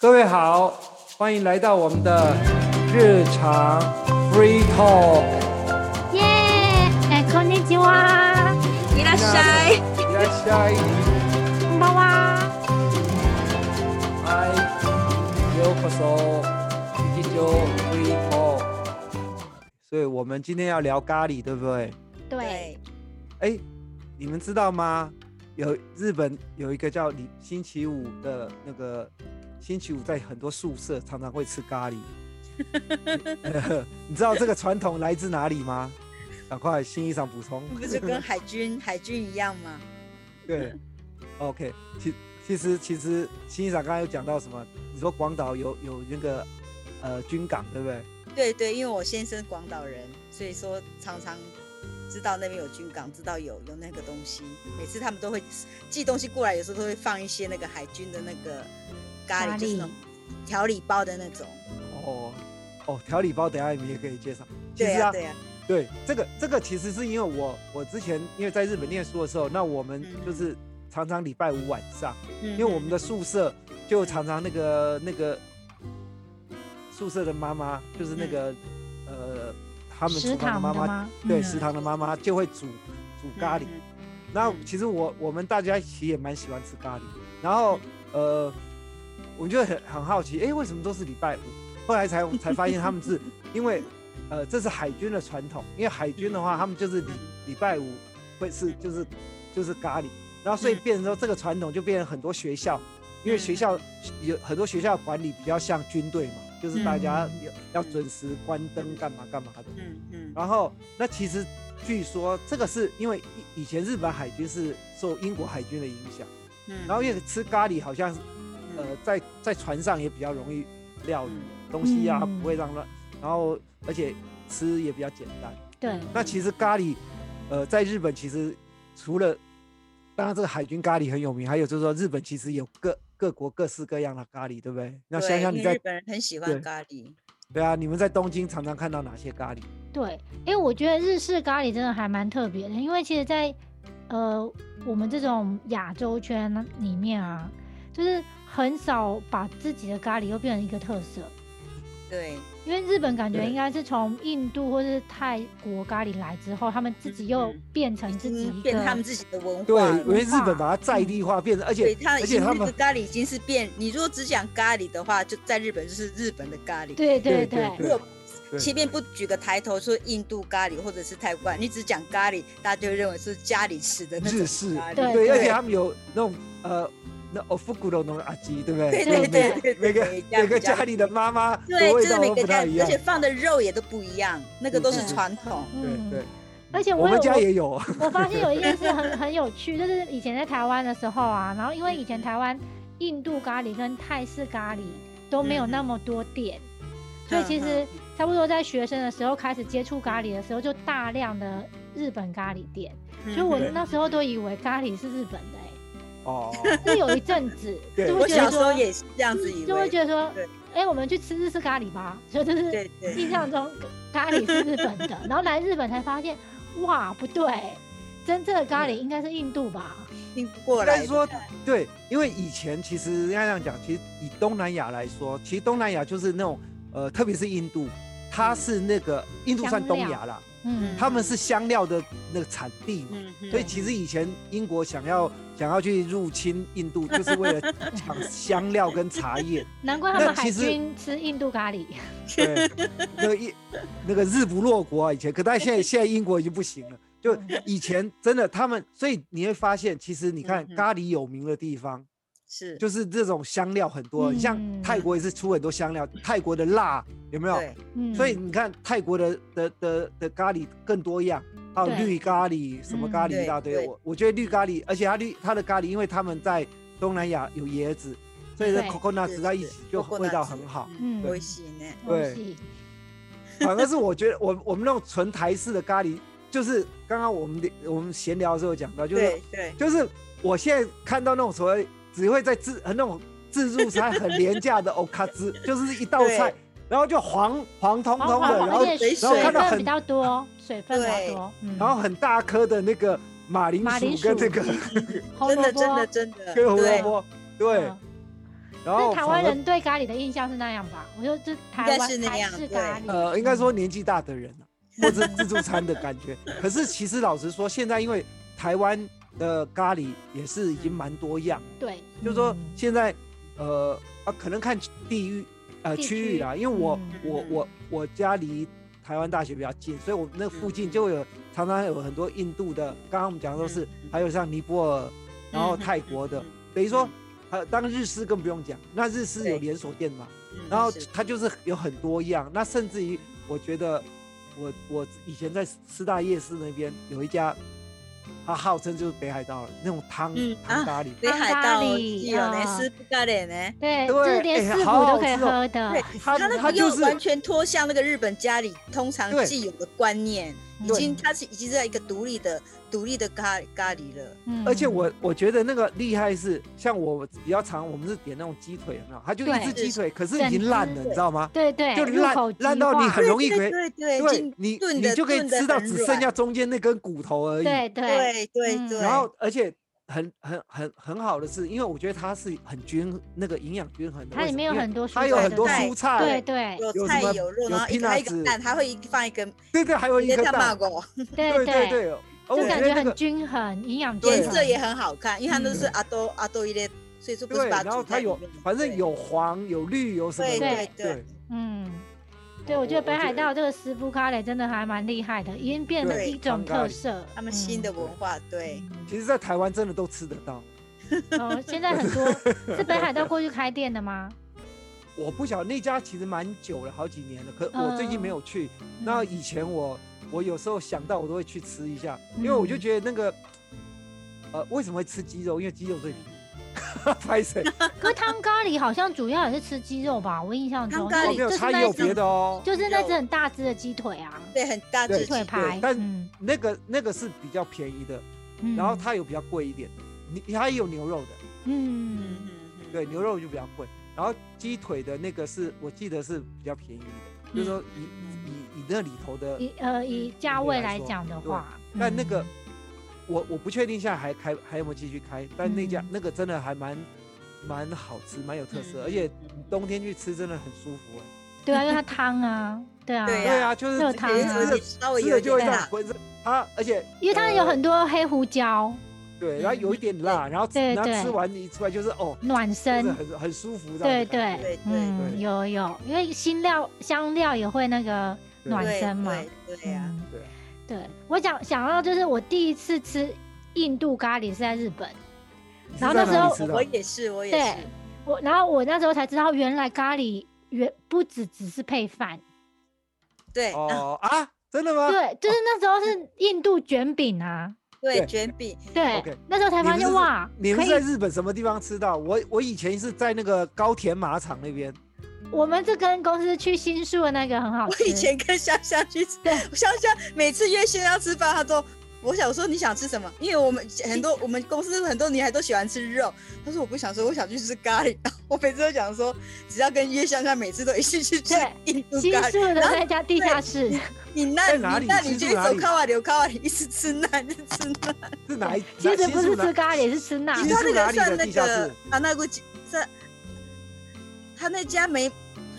各位好，欢迎来到我们的日常 free talk。耶！哎，こんにちは。いらっしゃい。いらっしゃい。こんばんは。嗨，ようこそ日常 free talk。所以我们今天要聊咖喱，对不对？对。哎，你们知道吗？有日本有一个叫礼星期五的那个 星期五，在很多宿舍常常会吃咖喱。你知道这个传统来自哪里吗？赶快新衣裳补充。不是跟海军 海军一样吗？对，OK，其其实其实新衣裳刚刚有讲到什么？你说广岛有有那个呃军港，对不对？对对，因为我先生广岛人，所以说常常。知道那边有军港，知道有有那个东西，每次他们都会寄东西过来，有时候都会放一些那个海军的那个咖喱，就是调理包的那种。哦哦，调理包，等下你们也可以介绍。对呀对呀，对这个这个其实是因为我我之前因为在日本念书的时候，那我们就是常常礼拜五晚上，因为我们的宿舍就常常那个那个宿舍的妈妈就是那个呃。他们厨堂的妈妈，对食堂的妈妈就会煮煮咖喱。然后其实我我们大家其实也蛮喜欢吃咖喱。然后呃，我就很很好奇，哎，为什么都是礼拜五？后来才才发现他们是因为呃，这是海军的传统。因为海军的话，他们就是礼礼拜五会是就是就是咖喱。然后所以变成说这个传统就变成很多学校，因为学校有很多学校管理比较像军队嘛。就是大家要要准时关灯，干嘛干嘛的。嗯嗯。然后，那其实据说这个是因为以以前日本海军是受英国海军的影响。嗯。然后因为吃咖喱好像是，呃，在在船上也比较容易料理东西啊，不会让乱。然后而且吃也比较简单。对。那其实咖喱，呃，在日本其实除了，当然这个海军咖喱很有名，还有就是说日本其实有各。各国各式各样的咖喱，对不对？那想想你在日本人很喜欢咖喱。对啊，你们在东京常常看到哪些咖喱？对，因为我觉得日式咖喱真的还蛮特别的，因为其实，在呃我们这种亚洲圈里面啊，就是很少把自己的咖喱又变成一个特色。对，因为日本感觉应该是从印度或是泰国咖喱来之后，他们自己又变成自己变他们自己的文化。对，因为日本把它在地化，变成而且而且他们的咖喱已经是变。你如果只讲咖喱的话，就在日本就是日本的咖喱。对对对。如果前面不举个抬头说印度咖喱或者是泰国，你只讲咖喱，大家就认为是家里吃的那种。日式。对，而且他们有那种呃。那哦，福古罗农阿吉，对不对？对对对，每个每个家里的妈妈，对，就是每个家，而且放的肉也都不一样，那个都是传统。对对，而且我们家也有。我发现有一件事很 很有趣，就是以前在台湾的时候啊，然后因为以前台湾印度咖喱跟泰式咖喱都没有那么多店，所以其实差不多在学生的时候开始接触咖喱的时候，就大量的日本咖喱店，所以我那时候都以为咖喱是日本的。哦，是有一阵子，就会觉得说也是这样子，就会觉得说，哎，我们去吃日式咖喱吧，所以就是印象中咖喱是日本的，然后来日本才发现，哇，不对，真正的咖喱应该是印度吧？印过来。但是说，对，因为以前其实应该这样讲，其实以东南亚来说，其实东南亚就是那种，呃，特别是印度，它是那个印度算东亚了。嗯，他们是香料的那个产地嘛，所以其实以前英国想要想要去入侵印度，就是为了抢香料跟茶叶。难怪他们海军吃印度咖喱。对，那个一那个日不落国啊，以前，可但现在 现在英国已经不行了。就以前真的他们，所以你会发现，其实你看咖喱有名的地方。是，就是这种香料很多，你像泰国也是出很多香料，泰国的辣有没有？对，所以你看泰国的的的的咖喱更多样，还有绿咖喱，什么咖喱一大堆。我我觉得绿咖喱，而且它绿它的咖喱，因为他们在东南亚有椰子，所以 coconut 在一起就味道很好。嗯，会行呢。对，反而是我觉得我我们那种纯台式的咖喱，就是刚刚我们我们闲聊的时候讲到，就是对，就是我现在看到那种所谓。只会在自那种自助餐很廉价的欧卡兹，就是一道菜，然后就黄黄通通的，然后然后看到很比较多水分比较多，然后很大颗的那个马铃薯跟那个 真的真的真的。跟胡萝卜，对，然后台湾人对咖喱的印象是那样吧？我就这台该湾台是那样对。式咖喱，呃，应该说年纪大的人啊，或者自助餐的感觉。可是其实老实说，现在因为台湾的咖喱也是已经蛮多样，对，就是说嗯现在呃啊，可能看地域呃区。域啦，因为我嗯。我我我家离台湾大学比较近，所以我那附近就会有常常有很多印度的，刚刚我们讲的都是嗯，还有像尼泊尔，然后泰国的，等于说还有当日式更不用讲，那日式有连锁店嘛，嗯。然后它就是有很多样，那甚至于我觉得我我以前在师大夜市那边有一家，它号称就是北海道那种汤嗯啊汤咖喱，北海道有呢，啊是不咖喱呢。对，就是连哎好好师傅都可以喝的。对，它他那它就是个又完全脱向那个日本家里通常既有的观念，已经它是已经在一个独立的独立的咖咖喱了。嗯。而且我我觉得那个厉害是，像我比较常，我们是点那种鸡腿，有没有？它就一只鸡腿，可是已经烂了，你知道吗？对。对，就烂烂到你很容易可以，对对你炖你就可以吃到只剩下中间那根骨头而已。对对。对对，然后而且很很很很好的是，因为我觉得它是很均那个营养均衡的，它里面有很多蔬它有很多蔬菜，对对有菜有肉，有然后一个一个蛋，它会一放一根对对，还有一个蛋 对对对就感觉很均衡，营养均衡颜色也很好看，因为它都是嗯。阿多阿多一类，所以说不是对，把然后它有反正有黄有绿有什么对对。对。嗯，对，我觉得北海道这个师傅咖喱真的还蛮厉害的，已经变成一种特色。他们新的文化，对，其实，在台湾真的都吃得到。哦，现在很多是北海道过去开店的吗？我不晓得那家其实蛮久了，好几年了。可我最近没有去。那以前我我有时候想到我都会去吃一下，因为我就觉得那个，呃，为什么会吃鸡肉？因为鸡肉最便宜。拍谁？可是汤咖喱好像主要也是吃鸡肉吧？我印象中。汤咖喱哦，没有，就是它也有别的哦。就是那只很大只的鸡腿啊，对，很大对只鸡腿排，但嗯。那个那个是比较便宜的，嗯。然后它有比较贵一点。的，你它也有牛肉的，嗯。嗯嗯嗯，对，牛肉就比较贵。然后鸡腿的那个是我记得是比较便宜的，就是说以以以那里头的以呃以价位来讲的话，但那个嗯我我不确定现在还开还有没有继续开，但那家、嗯。那个真的还蛮蛮好吃，蛮有特色，嗯而且冬天去吃真的很舒服哎。对啊，因为它汤啊，对啊，对对啊，就是热汤啊吃了稍微吃了就会身它，而且因为它有呃很多黑胡椒。对，然后有一点辣，然后吃然后对对吃完一出来就是哦，暖身，很很舒服对。对对嗯，对有有，因为新料香料也会那个暖身嘛，对对呀，嗯对啊对，我想想到就是我第一次吃印度咖喱是在日本，然后那时候我也是，我也对是，我然后我那时候才知道原来咖喱原不只只是配饭，对啊哦啊，真的吗？对，就是那时候是印度卷饼啊，对对卷饼，对那时候才发现哇，你们在日本什么地方吃到？我我以前是在那个高田马场那边，我们是跟公司去新宿的那个很好我，以前跟香香去吃，对香香每次约香香吃饭，他都。我想说你想吃什么？因为我们很多 我们公司很多女孩都喜欢吃肉，她说我不想说，我想去吃咖喱。然后我每次都讲说，只要跟约香香，每次都一起去吃对印度新咖喱。宿的然后那家地下室，你那哪里你那你就走靠瓦流靠瓦里，一直吃那，一直吃那。是哪一？其实不是吃咖喱，是吃那其实他那个算那个啊，那个在他那家没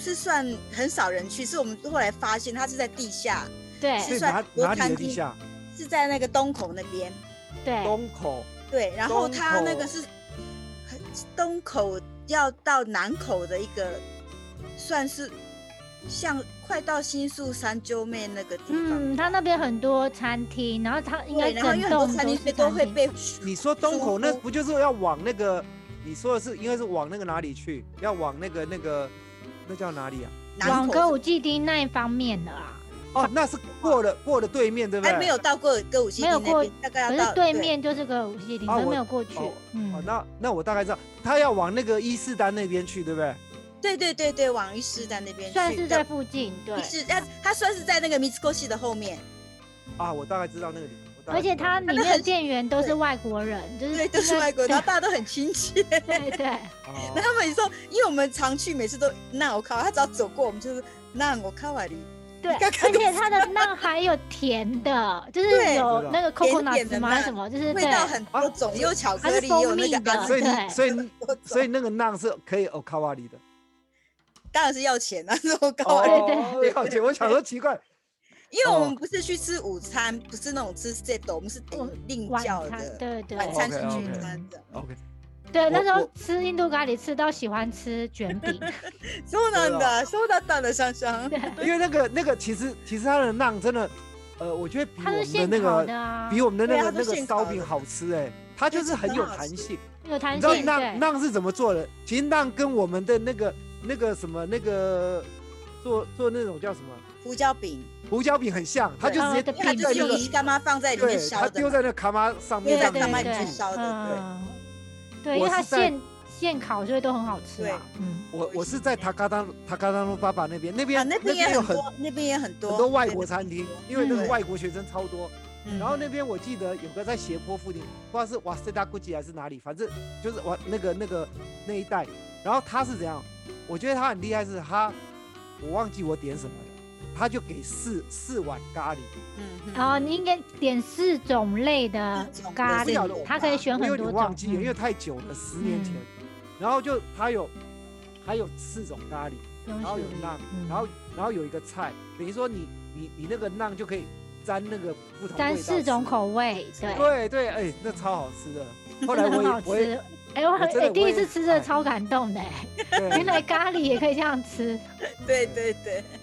是算很少人去，是我们后来发现它是在地下，对是算是哪哪里国餐厅的地下？是在那个东口那边。对东口对，然后东口他那个是很东口要到南口的一个，算是像快到新宿三鸠妹那个地方。嗯，他那边很多餐厅，然后他应该，然后因为很多餐厅。都会被你说东口那不就是要往那个？你说的是应该是往那个哪里去？要往那个那个那叫哪里啊？往歌舞伎町那一方面的啊，哦，那是过了过了对面对不对？还没有到过歌舞伎没有过町那边，大概要可到是对面就是歌舞伎町，可是啊我没有过去哦。那那我大概知道，他要往那个伊势丹那边去，对不对？对对对对，往伊势丹那边，算是在附近，对伊。势，它它算是在那个 Mitsukoshi 的后面，啊，我大概知道那个地而且它里面的店员都是外国人，就是对，都是外国人，然后大家都很亲切。对对，哦然后他们说，因为我们常去，每次都那我靠，他只要走过，我们就是那我靠瓦里，对，而且它的那还有甜的，就是有那个甜 coconut 点的吗？什么？就是味，道很多种，有巧克力，有那个所以所以 所以那个那是可以哦卡瓦里的。当然是要钱啊，这么高对哦，对要钱。我想说奇怪，因为我哦们不是去吃午餐，不是那种吃 set，我们是我点另晚餐叫的，对对晚餐是 OK，OK 聚餐的。 OK，对，那时候我我吃印度咖喱吃到喜欢吃卷饼，そうなん哦だ、そうだったんだ，香香。因为那个那个其实其实它的馕真的，呃，我觉得比我它是们的现烤那个的啊，比我们的那对啊它个那个是现烤的烧饼好吃哎，它就是很有弹性。有弹你知道性，对，馕馕是怎么做的？其实馕跟我们的那个那个什么那个做做那种叫什么胡椒饼， 胡椒饼很像，它就直接它就是用在那个泥干妈放在里对面，烧它的它，丢在那卡玛上面对让你对对去对烧的对，对，因为它现现烤，所以都很好吃啊。嗯，我我是在塔卡当塔卡当路爸爸那边，那边、啊，那边也有很很多，那边也很多很多外对国餐厅，因为那个嗯外国学生超多。嗯然后那边我记得有个在斜坡附近，不知道是瓦塞达古吉还是哪里，反正就是瓦那个那个那一带。然后他是怎样？我觉得他很厉害，是他我忘记我点什么了，他就给四四碗咖喱，嗯嗯然后你应该点四种类的咖喱，他可以选很多种。点忘记了，因为嗯太久了，十年前。嗯。然后就他有还有四种咖喱，然然后有馕，嗯。然后然后有一个菜，等于说你你你那个浪就可以沾那个不同沾四种口味，对，对对，哎，那超好吃的。后来很好我也 我也吃。哎，我很第一次吃这哎超感动的，原来咖喱也可以这样吃。对 对对，那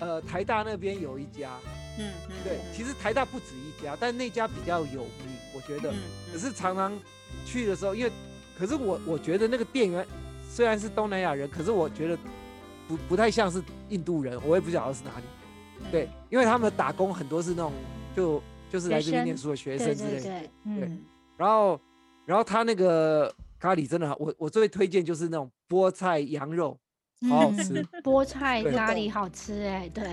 呃台大那边有一家，嗯嗯，对，其实台大不止一家，但那家比较有名，我觉得。嗯可是常常去的时候，因为可是我我觉得那个店员虽然是东南亚人，可是我觉得不不太像是印度人，我也不晓得是哪里。对，因为他们打工很多是那种就就是来这边念书的学生之类的。对然后然后他那个咖喱真的好，我我最推荐就是那种菠菜羊肉，好好吃。嗯。菠菜咖喱好吃哎，对，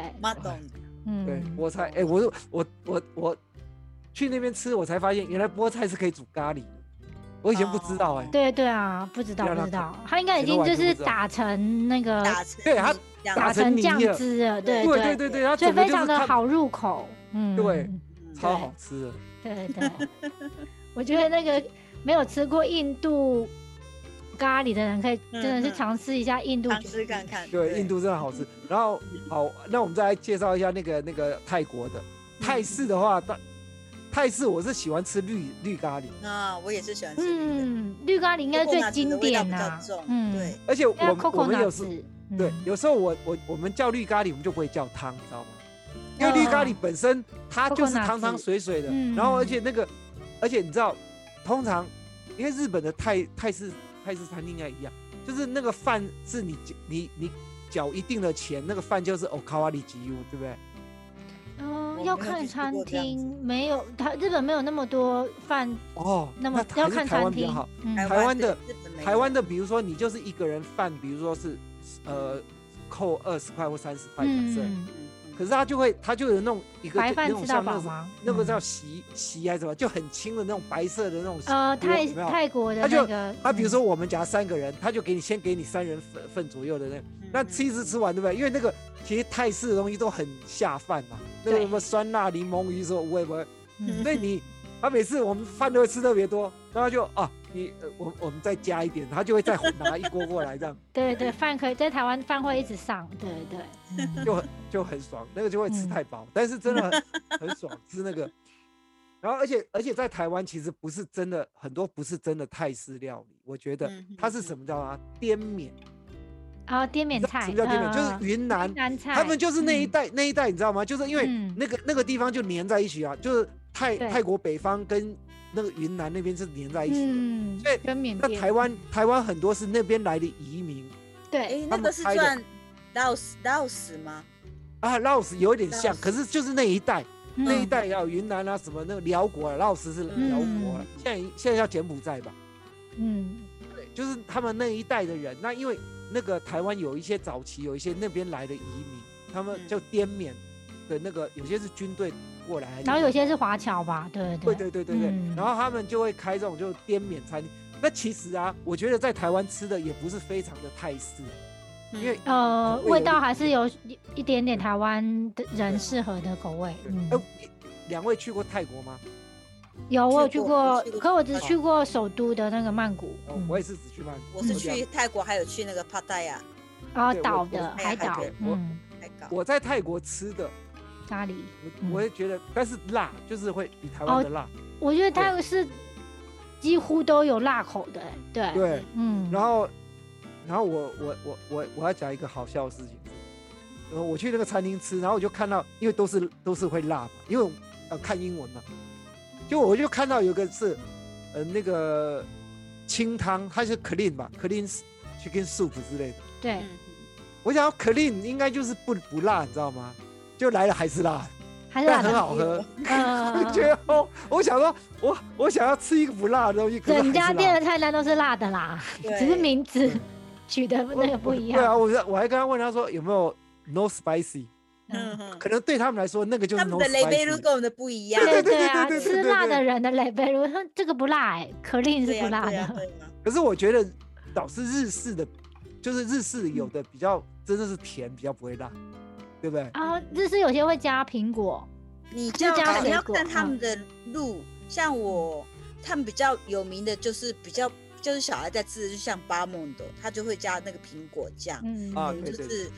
嗯，对，菠菜，哎、我我我我去那边吃，我才发现原来菠菜是可以煮咖喱的，我以前不知道哎、对对啊，不知道不知道，它应该已经就是打成那个对它打打成酱汁了，对对对对对，它所以非常的好入口，嗯，对嗯超好吃的。对对，我觉得那个没有吃过印度咖喱的人，可以真的是尝试一下印度尝试看看，对，印度真的好吃。然后好，那我们再来介绍一下那个那个泰国的。泰式的话，泰泰式我是喜欢吃绿绿咖喱，啊，我也是喜欢吃嗯，绿咖喱应该是最经典呐重，嗯，对，而且我们我们有时对嗯。有时候我我我们叫绿咖喱，我们就不会叫汤，你知道吗？因为绿咖喱本身它就是汤汤水水的，嗯然后而且那个，而且你知道，通常因为日本的泰泰式泰式餐厅应该一样，就是那个饭是你你你缴一定的钱，那个饭就是 u 对不对？嗯，我没有要看餐厅，没有，他日本没有那么多饭，哦，那么要看餐厅湾比较好。。嗯台台湾的台湾的，比如说你就是一个人饭，比如说是呃扣二十块或三十块假设，可是他就会他就有那种一个白饭吃到饱吗？那个嗯叫席席还是什么，就很轻的那种白色的那种席。呃，泰泰国的他就那个，他比如嗯说我们夹三个人，他就给你先给你三人份份左右的那，那吃一次吃完对不对？因为那个其实泰式的东西都很下饭嘛，那个什么酸辣柠檬鱼说会不会？嗯所以你他每次我们饭都会吃特别多，然后就啊你呃我我们再加一点，他就会再拿一锅过来这样，对对，饭可以在台湾饭会一直上，对对，嗯就很就很爽，那个就会吃嗯太饱，但是真的很很爽吃那个。然后而且而且在台湾其实不是真的很多不是真的泰式料理，我觉得嗯它是什么叫啊滇缅。啊滇缅菜，什么叫滇缅？就是呃云南，南菜，他们就是那一嗯带、那一带，你知道吗？就是因为嗯那个、那个地方就连在一起啊，就是泰泰国北方跟那个云南那边是连在一起的。嗯，所以跟缅甸，那台湾台湾很多是那边来的移民对，哎，那个是开的算 Laos Laos 吗？啊，老斯有一点像，可是就是那一带、那一嗯带要有云南啊什么那个辽国啊，老斯是辽国啊，嗯现在现在叫柬埔寨吧？嗯对，就是他们那一代的人。那因为那个台湾有一些早期有一些那边来的移民，他们嗯就滇缅的那个有些是军队过来，然后有些是华侨吧，对对对对对对然后他们就会开这种就滇缅餐厅。那其实啊，我觉得在台湾吃的也不是非常的泰式，嗯因为呃，味味道还是有一一点点台湾的人适合的口味。对嗯哎，，两位去过泰国吗？有我有去去过可我只去过首都的那个曼谷。嗯，哦我也是只去曼谷。我是去泰国，还有去那个帕泰亚然后对我我岛的哎海岛，我嗯。我在泰国吃的，咖喱。我也觉得，但是辣就是会比台湾的辣。我觉得泰国是几乎都有辣口的，对，对，嗯，然后，然后我我我我我要讲一个好笑的事情，呃，我去那个餐厅吃，然后我就看到，因为都是都是会辣嘛，因为我呃看英文嘛，就我就看到有个是呃那个清汤，它是 clean 吧，clean chicken soup 之类的，对。嗯，我想要 clean 应该就是不不辣，你知道吗？就来了还是辣，还是辣很，好喝。嗯我觉得哦，我想说，我我想要吃一个不辣的东西，可是整家店的菜单都是辣的啦，只是名字取的那个不一样。对啊，样。我我还跟他问他说有没有 no spicy，嗯，嗯可能对他们来说那个就是他 no 们的雷贝路 spicy。跟我们的不一样。对对对啊，对对吃辣的人的雷贝如说这个不辣哎，可令是对呀不辣的，可是我觉得倒是日式的，就是日式有的比较真的是甜，比较不会辣，对不对？然后日式有些会加苹果，你就加你要水果嗯看他们的路，像我他们比较有名的就是比较就是小孩在吃的，就像巴蒙的，他就会加那个苹果酱，嗯，就是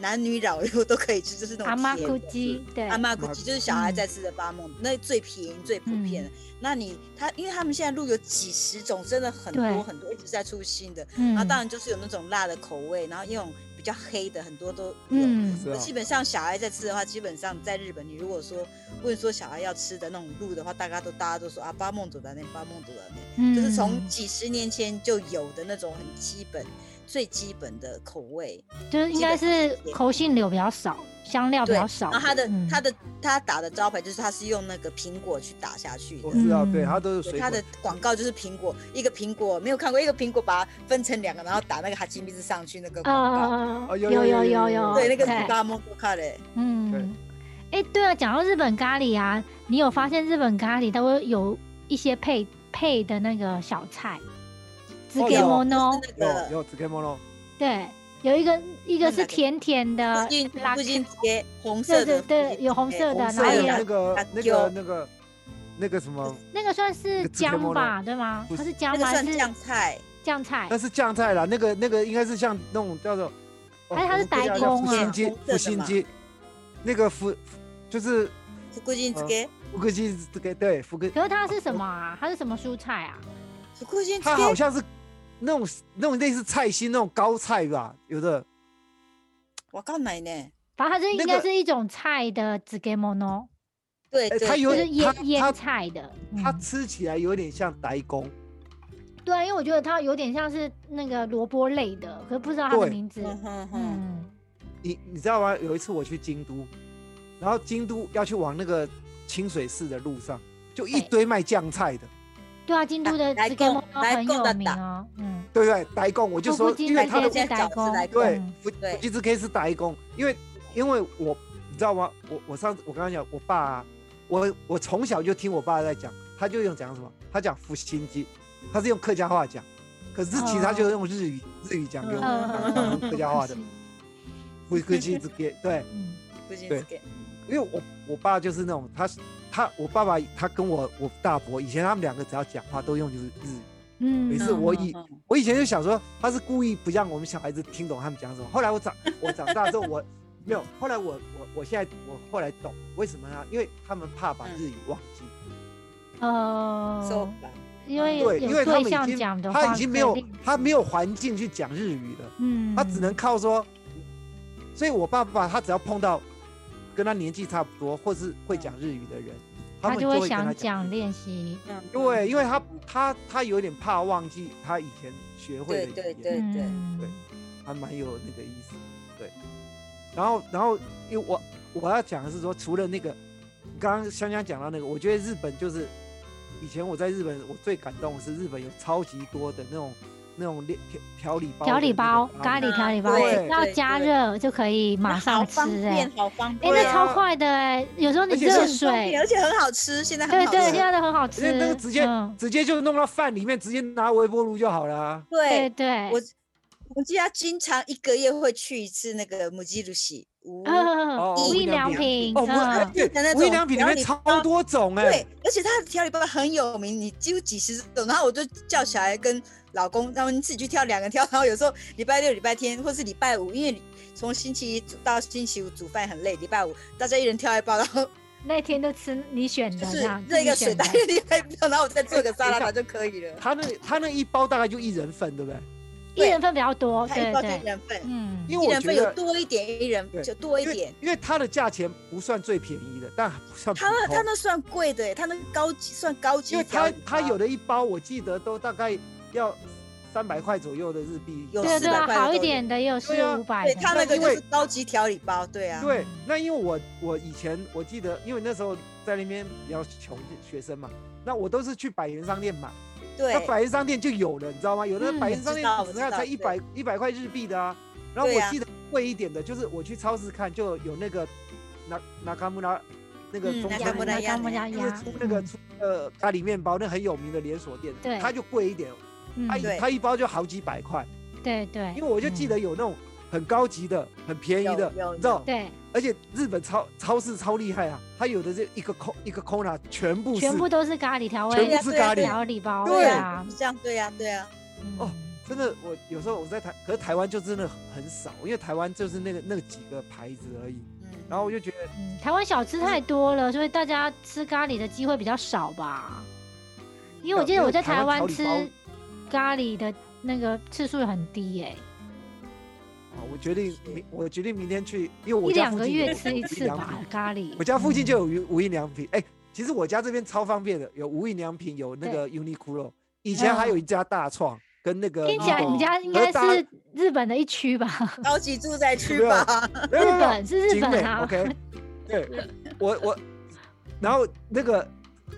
男女老幼都可以吃，就是那种阿妈咕甜的鸡，对，阿妈阿嬷估计就是小孩嗯在吃的巴蒙，那最便宜最普遍的。那你他，因为他们现在路有几十种，真的很多很多，一直在出新的。嗯，然后当然就是有那种辣的口味，然后那种比较黑的很多都有。基本上小孩在吃的话，基本上在日本，你如果说问说小孩要吃的那种路的话，大家都大家都说啊，巴梦佐的那巴梦佐的那，嗯，就是从几十年前就有的那种很基本、最基本的口味。就是应该是口性流比较少，香料比，较少。然后它的、嗯它的它打的招牌就是它是用那个苹果去打下去的。我知道，嗯对，它都是水果对它的。广告就是苹果，一个苹果没有看过，一个苹果把它分成两个，然后打那个哈基米兹上去那个广告。啊哦，有有有有有有对，那个对是巴蒙多卡的。嗯，哎，对了，讲到日本咖喱啊，你有发现日本咖喱它会有一些配配的那个小菜，紫给哦有莫诺，就是那个有有 e m o n o 对，有一个一个是甜甜的附近拉附近街红色的，对对，有红色的，红色然后有那个那椒个那个那个什么，那个算是姜吧，对吗？它是姜吗？是酱菜，酱菜那？是酱菜啦，那个那个应该是像那种叫做，哦还是它是我们国家代工啊叫福星街红色，的福星嘛，那个福就是附近街，福克基这个对福克，可是它是什么啊？它是什么蔬菜啊？附近它好像是那种那种类似菜心那种高菜吧，有的。我刚买呢。反正它这应该是一种菜的紫给莫诺，对，它有就是腌腌菜的。它嗯吃起来有点像白宫，对啊，因为我觉得它有点像是那个萝卜类的，可是不知道它的名字。嗯嗯，你你知道吗？有一次我去京都，然后京都要去往那个清水寺的路上，就一堆卖酱菜的，对啊，京都的来紫给莫贡诺很有名哦。嗯，对对？白宫，我就说，因为它的店是代工，代对嗯，福对福吉之 K 是白宫，因为因为我你知道吗？我我上次我刚刚讲，我爸、啊，我我从小就听我爸在讲，他就用讲什么？他讲福星鸡，他是用客家话讲，可是其实他就用日语、日语讲给我们客家话的福福吉之 K，对，对街，因为我我爸就是那种他他我爸爸他跟我我大伯以前他们两个只要讲话都用就是日语。嗯，每次我以嗯嗯我以前就想说他是故意不让我们小孩子听懂他们讲什么。后来我长 我长大之后我没有，后来我我我现在我后来懂为什么呢？因为他们怕把嗯日语忘记，呃，收吧。因为对，因为他们已经讲的话，他已经没有他没有环境去讲日语了，嗯，他只能靠说。所以我爸爸他只要碰到跟他年纪差不多或是会讲日语的人，他们就会想讲练习。嗯，对，因为他他他有点怕忘记他以前学会的语言。对对对对还蛮有那个意思，对。然后，然后，因为我我要讲的是说，除了那个，刚刚香香讲到那个，我觉得日本就是以前我在日本，我最感动的是日本有超级多的那种那种调调理包调理包、咖喱调理包，要加热就可以马上方吃，哎便，，好方哎，便，对啊那超快的哎，有时候你热水，而且很好吃，现在很对对，现在都很好吃那，那个直接、嗯。直接就弄到饭里面，直接拿微波炉就好了啊。对对，我，我我家经常一个月会去一次那个母鸡鲁西无呃，无印良品，哦，嗯对，无印良品里面超多种哎，对，而且它的调理包很有名，你几乎几十种，然后我就叫小孩跟老公，他们自己去挑两个挑，然后有时候礼拜六、礼拜天或是礼拜五，因为从星期一煮到星期五煮饭很累，礼拜五大家一人挑一包，然后那天就吃你选的，就是热一个水袋一包，然后我再做个沙拉它就可以了。他那他那一包大概就一人份，对不对？一人份比较多，对对，一人份，嗯，因为我觉得有多一点，一人就多一点，因为它的价钱不算最便宜的，但不算。它它那算贵的，它那高级算高级。因为它它有的一包，我记得都大概要三百块左右的日币，有对对啊，好一点的也有四五百。对，它那个就是高级调理包，对啊。对，那因为我我以前我记得，因为那时候在那边比较穷学生嘛，那我都是去百元商店买。对，那百元商店就有了，你知道吗？有的百元商店只要才一百一百块日币的啊。然后我记得贵一点的，就是我去超市看，就有那个那那卡姆拉那个中餐那卡姆拉就是出那个出呃咖喱面包，那很有名的连锁店，对，它就贵一点，它它一包就好几百块。对对。因为我就记得有那种很高级的、很便宜的，你知道？对。而且日本超超市超厉害啊！它有的是一个空一个空啊，全部全部都是咖喱调味，全部是咖喱调理包，对啊，这样对呀对呀。哦，真的，我有时候我在台，可是台湾就真的很少，因为台湾就是那个那几个牌子而已。嗯。然后我就觉得，嗯，台湾小吃太多了，所以大家吃咖喱的机会比较少吧。因为我记得我在台湾吃咖喱的那个次数很低耶。我决定明，我决定明天去，因为我一两个月吃一次吧，咖喱。我家附近就有无印良品，哎，其实我家这边超方便的，有无印良品，有那个 Uniqlo，以前还有一家大创跟那个。听起来你家应该是日本的一区吧？高级住宅区吧？日本是日本啊。OK，对，我我，然后那个，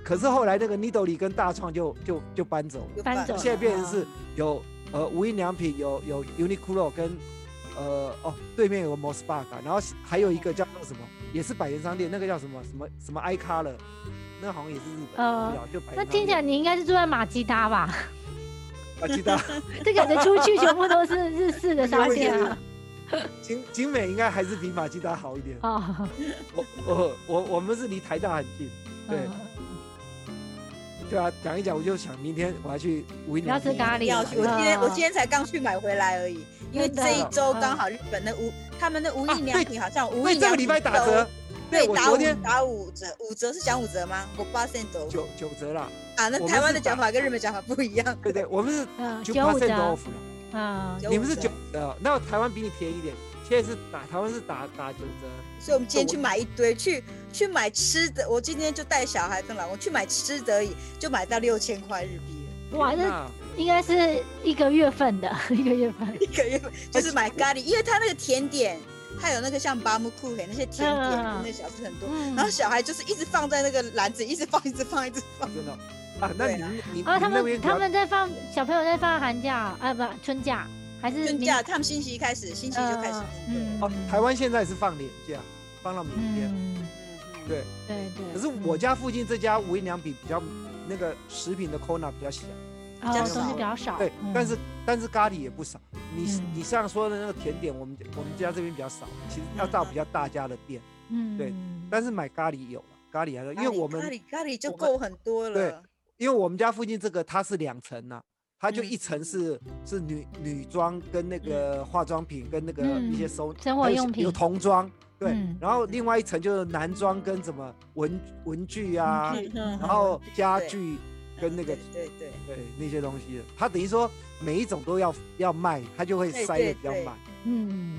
可是后来那个 Nido 跟大创就就就搬走了，搬走，现在变成是有呃无印良品，有有 Uniqlo 跟。呃哦，对面有个 Mos Bar，然后还有一个叫做什么，也是百元商店，那个叫什么什么什么 iColor，那好像也是日本。呃，就那听起来你应该是住在马吉达吧？马吉达，这感觉出去全部都是日式的商店啊。景景美应该还是比马吉达好一点。哦，我我我我们是离台大很近，对。对啊，讲一讲，我就想明天我要去无印良品。要吃咖喱。要去，我今天我今天才刚去买回来而已。因为这一周刚好日本的无他们的无印良品好像无印良品这个礼拜打折。对，打五打五折，五折是讲五折吗？我八线走。九九折啦。啊，那台湾的讲法跟日本讲法不一样。对对，我们是九八线 off 了。啊。你们是九折，那台湾比你便宜一点。现在是打他们是打打九折。所以我们今天去买一堆去。去买吃的，我今天就带小孩跟老公去买吃的，而已就买到六千块日币了。哇，这应该是一个月份的，一个月份，一个月份就是买咖喱，因为他那个甜点，他有那个像巴木库黑那些甜点，那小吃很多。然后小孩就是一直放在那个篮子，一直放，一直放，一直放。真的啊？那你你啊，他们他们在放小朋友在放寒假啊，不春假还是春假？他们星期一开始，星期一就开始。嗯哦，台湾现在是放年假，放到明天。对对对，可是我家附近这家无印良品比较那个食品的 corner 比较小，哦，东西比较少。对，但是但是咖喱也不少。你你上说的那个甜点，我们我们家这边比较少，其实要到比较大家的店。嗯，对。但是买咖喱有了，咖喱还是因为我们咖喱咖喱就够很多了。对，因为我们家附近这个它是两层呐，它就一层是是女女装跟那个化妆品跟那个一些收生活用品有童装。对，然后另外一层就是男装跟什么文文具啊，然后家具跟那个对对对那些东西，它等于说每一种都要要卖，它就会塞的比较满。嗯，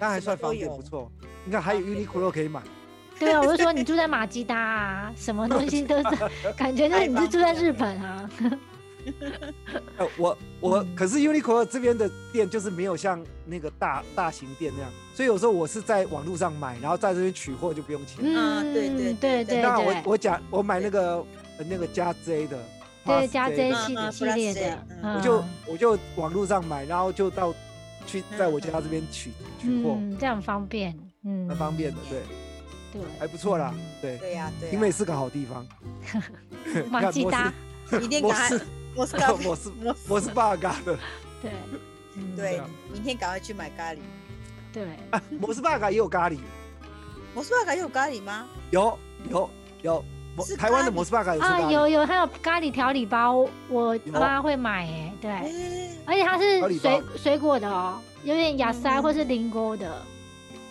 那还算方便不错。你看还有 Uniqlo 可以买。对啊，我就说你住在马吉达啊，什么东西都是，感觉就是你是住在日本啊。呃，我我可是 Uniqlo 这边的店就是没有像那个大大型店那样，所以有时候我是在网络上买，然后在这边取货就不用钱。嗯，对对对对。那我我讲我买那个那个加 J 的，对加 J 系系列的，我就我就网络上买，然后就到去在我家这边取取货，这样方便，嗯，很方便的，对。对，还不错啦，对对呀对。英美是个好地方，马吉达一定赶。我是我是我是 bug 的，对，嗯。对啊，明天赶快去买咖喱。对，啊，摩斯巴嘎也有咖喱，摩斯巴嘎有咖喱吗？有有有，摩台湾的摩斯巴嘎有咖啊，喱，有有，还有咖喱调理包，我有妈会买哎，对，哎。而且它是水水果的哦，有点雅塞嗯或是零沟的，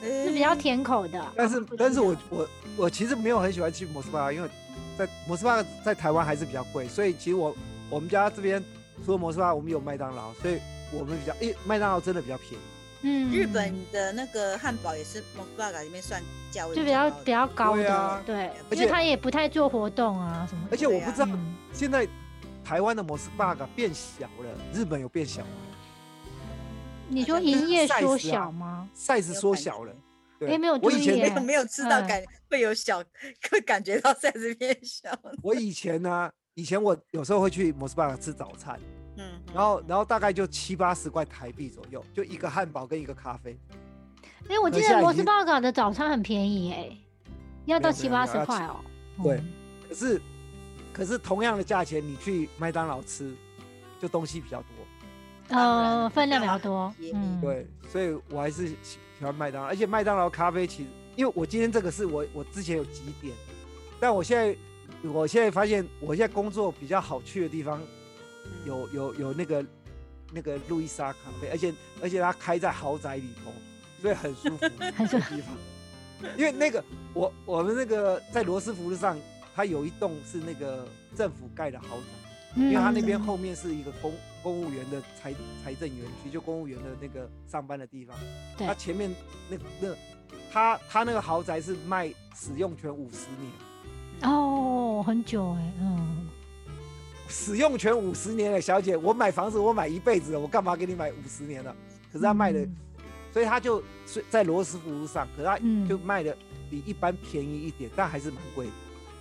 是比较甜口的。但是但是我我我其实没有很喜欢去摩斯巴嘎，因为在摩斯巴嘎在台湾还是比较贵，所以其实我我们家这边除了摩斯巴，我们有麦当劳，所以我们比较，因为麦当劳真的比较便宜。嗯日本的那个汉堡也是摩斯巴嘎里面算价位就比较比较高的对因为他也不太做活动啊什么。而且我不知道嗯现在台湾的摩斯巴嘎变小了，日本有变小吗你说营业缩啊小吗？？size 缩小了。对，没有我以前注意没有没有吃到嗯感会有小，会感觉到 size 变小。我以前呢，以前我有时候会去摩斯巴嘎吃早餐，嗯，然后然后大概就七八十块台币左右，就一个汉堡跟一个咖啡。哎，我记得摩斯巴嘎的早餐很便宜哎，要到七八十块哦。对嗯可是可是同样的价钱，你去麦当劳吃，就东西比较多。当然呃，分量比较多。嗯，对，所以我还是喜喜欢麦当劳，而且麦当劳咖啡其实，因为我今天这个是我我之前有几点，但我现在我现在发现，我现在工作比较好去的地方有有有那个那个路易莎咖啡，而且而且它开在豪宅里头，所以很舒服很舒服地方。因为那个我我们那个在罗斯福路上，它有一栋是那个政府盖的豪宅，因为它那边嗯后面是一个公公务员的财财政园区，就公务员的那个上班的地方。对它前面那那它它那个豪宅是卖使用权五十年，哦，很久哎，嗯，使用权五十年了小姐，我买房子我买一辈子了，我干嘛给你买五十年了？可是他卖的，嗯。所以他就是在罗斯福路上，可是他嗯。就卖的比一般便宜一点，但还是蛮贵的。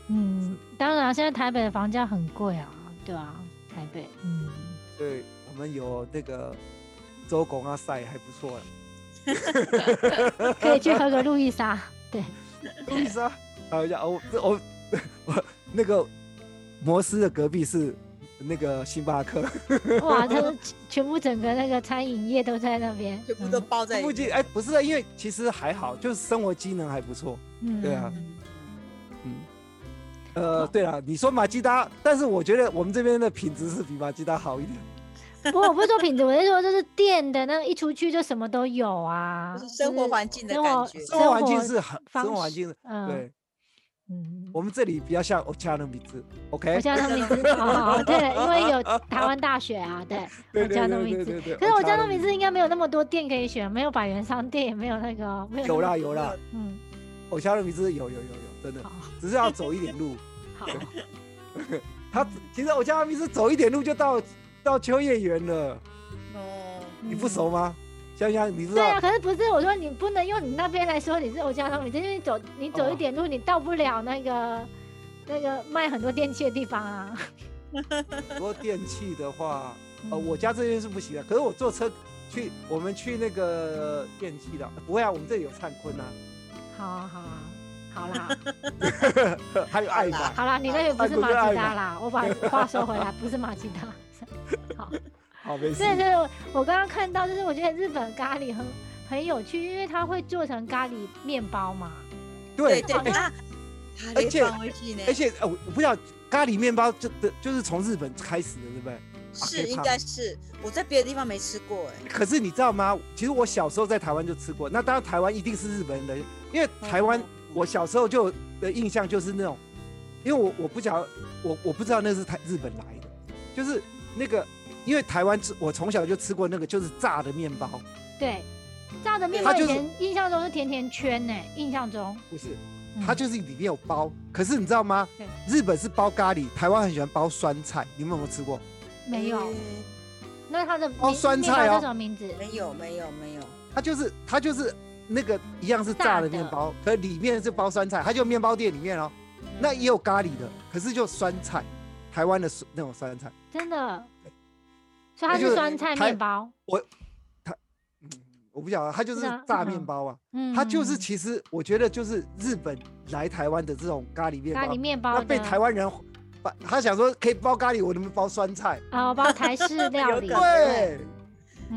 嗯，当然，现在台北的房价很贵啊，对啊，台北，嗯，对我们有那个周公啊赛还不错了。可以去喝个路易莎，对，路易莎，等一下，哦，这我我 那个摩斯的隔壁是那个星巴克，哇，他们全部整个那个餐饮业都在那边，全部都包在。附近哎，不是啊，因为其实还好，就是生活机能还不错。嗯，对啊。嗯。嗯，呃，对了，你说马吉达，但是我觉得我们这边的品质是比马吉达好一点。不我不是说品质，我是说就是店的那个一出去就什么都有啊，就是生活环境的生活感觉。生活环境是很，生活环境是，嗯。对，嗯，我们这里比较像欧加的米字，OK？我叫他名字哦，对，因为有台湾大学啊，对，对我叫那对对名字。对对对。可是我家的的名字应该没有那么多店可以选，没有百元商店，也没有那个，没有有，啦有啦，嗯，偶像的名字有有有有，真的，只是要走一点路。好，他其实偶像的名字走一点路就到到秋叶原了，哦，你不熟吗？香香，你知道对啊，？可是不是我说你不能用你那边来说你是偶像商品，因为你走你走一哦点路，你到不了那个那个卖很多电器的地方啊。很多电器的话，呃，嗯我家这边是不行的。可是我坐车去，我们去那个电器的，不会啊，我们这里有灿坤啊，好啊好啊，好啦 还有爱吧。好啦，你那个不是马吉达啦，我把话说回来，不是马吉达。好，好，没事对。对，我我刚刚看到，就是我觉得日本咖喱很很有趣，因为它会做成咖喱面包嘛。对对对而且而且呃，我我不知道咖喱面包就的就是从日本开始的，对不对？是应该是我在别的地方没吃过哎。可是你知道吗？其实我小时候在台湾就吃过，那当然台湾一定是日本人的，因为台湾哦我小时候就的印象就是那种，因为我我不晓得我我不知道那是台日本来的，就是那个因为台湾吃我从小就吃过那个就是炸的面包，对，炸的面包就是前印象中是甜甜圈呢，印象中。不是，嗯它就是里面有包。可是你知道吗？日本是包咖喱，台湾很喜欢包酸菜，你们有没有吃过？没有。那它的包酸菜哦叫什么名字？没有没有没有，它就是它就是那个一样是炸的面包，可里面是包酸菜，它就面包店里面哦。那也有咖喱的，可是就酸菜，台湾的酸那种酸菜。真的，所以它是是酸菜面包。嗯，我不晓得，它就是炸嗯面包啊。嗯，它就是嗯其实我觉得就是日本来台湾的这种咖喱面包咖喱，面包那。被台湾人把他想说可以包咖喱，我能不能包酸菜？啊，包台式 料理对，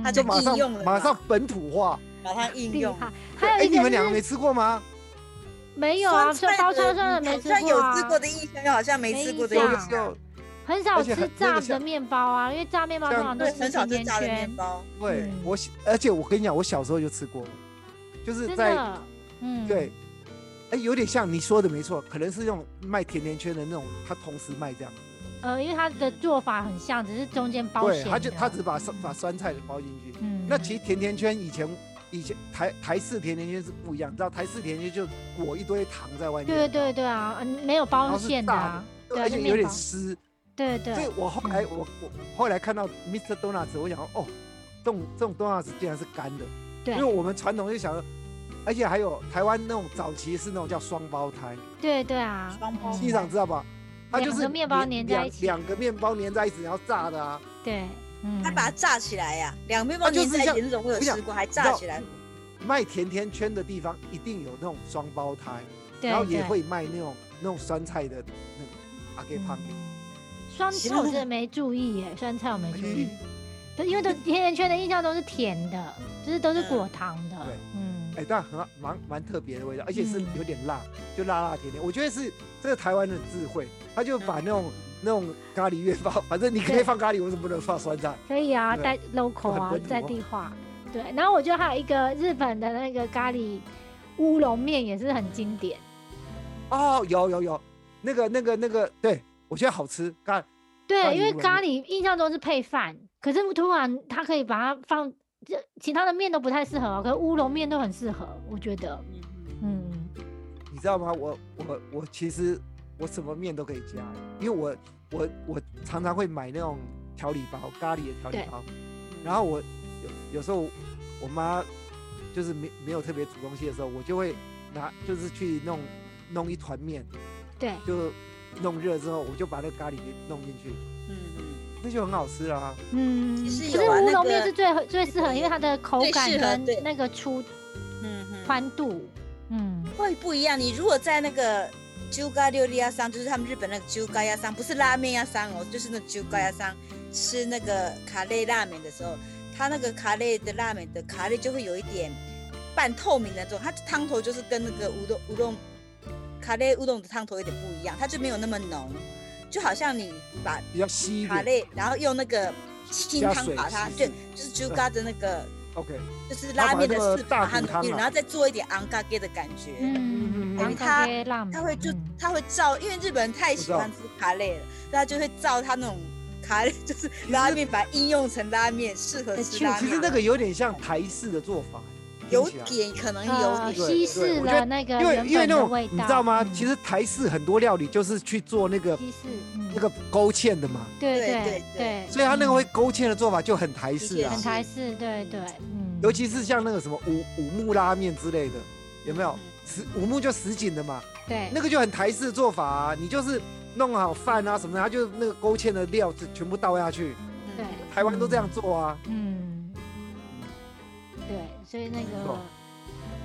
它就就马上用了，马上本土化。把它应用。还有一个你们两个没吃过吗？没有啊？酸包酸酸的没吃好像有过啊吃过的印象，又好像没吃过的印象。很少吃炸的面包啊，因为炸面包通，常都是少甜甜吃炸的面圈，包。对嗯我小，而且我跟你讲，我小时候就吃过，就是在真的，嗯，对，哎，有点像你说的没错，可能是那种卖甜甜圈的那种，他同时卖这样子。呃，因为它的做法很像，只是中间包对。他就他只把酸把酸菜包进去。嗯，那其实甜甜圈以前以前台台式甜甜圈是不一样，你知道台式甜甜圈就裹一堆糖在外面，对对对啊，嗯，没有包馅的啊，对，对而且有点湿。对对。所以我后来我我后来看到 Mr. Donuts，我想说哦，这种这种 donuts 竟然是干的，对。因为我们传统就想说，而且还有台湾那种早期是那种叫双胞胎，对对啊，双胞嗯机长知道吧？它就是两个面包粘在一起。两个面包粘在一起，然后炸的啊。对，嗯，它把它炸起来呀，两个面包粘在一起那种，吃过，还炸起来。卖甜甜圈的地方一定有那种双胞胎，然后也会卖那种那种酸菜的那个阿给胖。嗯酸其菜我实真的没注意耶，酸菜我没注意哎。对，因为都甜甜圈的印象都是甜的，就是都是果糖的对。嗯，哎，但很好蛮蛮特别的味道，而且是嗯有点辣，就辣辣甜甜。我觉得是这个台湾的智慧，他就把那种那种咖喱面包，反正你可以放咖喱，为什么不能放酸菜？可以啊，对带 local 啊在哦地化。对，然后我觉得还有一个日本的那个咖喱乌龙面也是很经典。哦，有有有，那个那个那个，对我觉得好吃。咖咖对，因为咖喱印象中是配饭，可是突然它可以把它放，这其他的面都不太适合哦，可是乌龙面都很适合，我觉得。嗯嗯，你知道吗？我我我其实我什么面都可以加，因为我我我常常会买那种调理包，咖喱的调理包。然后我有有时候我妈就是没没有特别煮东西的时候，我就会拿就是去弄弄一团面，对，就弄热之后，我就把那个咖喱给弄进去，嗯嗯，那就很好吃啦。嗯，其实有啊那乌龙面是最合最适合，因为它的口感跟那个粗嗯嗯，宽度，嗯，会不一样。你如果在那个鸠嘎六利亚桑，就是他们日本那个鸠嘎亚桑，不是拉面亚桑哦，就是那鸠嘎亚桑，吃那个卡类拉面的时候，它那个卡类的拉面的卡类就会有一点半透明的那种，它汤头就是跟那个乌冬乌冬卡类乌冬的汤头有点不一样，它就没有那么浓，就好像你把比较稀一点。卡类，然后用那个清加水汤把它，稀对，就是猪嘎的那个。OK，就是拉面的那个是把它浓郁，大骨汤啊然后再做一点昂嘎给的感觉。嗯，嗯因为它它会就它会照，因为日本人太喜欢吃卡类了，所以他就会照他那种卡类，就是拉面，把它应用成拉面，适合吃拉面。其实那个有点像台式的做法，听有点可能有呃，点，稀释了那个因为因为那种你知道吗？嗯其实台式很多料理就是去做那个稀释，嗯那个勾芡的嘛，对对对所以他那个嗯会勾芡的做法就很台式啊很。台式，对对，嗯，尤其是像那个什么五五木拉面之类的，有没有十？五木就十锦的嘛，对那个就很台式的做法啊。你就是弄好饭啊什么的，他就那个勾芡的料就全部倒下去。对台湾都这样做啊。嗯，对，所以那个错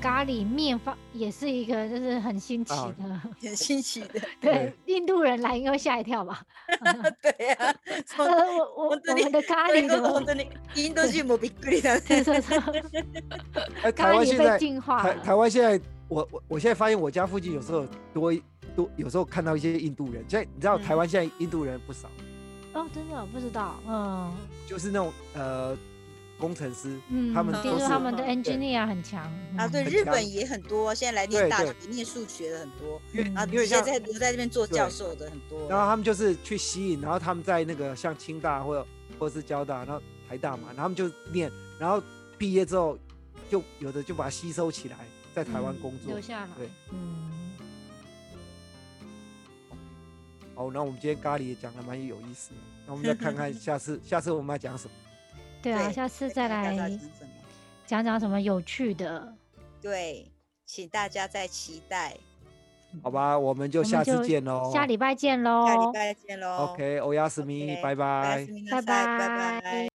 咖喱面发也是一个就是很新奇啊的，很新奇的，对，印度人来应该会吓一跳吧？对呀。呃，从我我我本当に们的咖それ喱こそ本怎么？当にインド人もびっくりだ对ね。对对，哎，台咖喱被湾现在净化了。台台湾现在，我我我现在发现我家附近有时候多一多，有时候看到一些印度人。现在你知道嗯台湾现在印度人不少，哦，真的不知道，嗯就是那种呃 工程师，嗯，他们听都是说他们的 engineer 很强啊，嗯对，日本也很多，现在来念大学、念数学的很多，因为嗯然后因为像直接在留在这边做教授的很多。然后他们就是去吸引，然后他们在那个像清大或者或者是交大，然后台大嘛，然后他们就念，然后毕业之后就有的就把它吸收起来，在台湾嗯工作留。下来对，嗯，好，那我们今天咖喱也讲的蛮有意思的，那我们再看看 下次下次我们要讲什么。对啊，对下次再看大家来讲什么讲讲什么有趣的，对，请大家再期待，好吧，我们就我们下次就见喽。下礼拜见喽，下礼拜见喽。哦 OK，欧亚斯咪， OK，拜拜。おやすみなさい拜拜拜拜。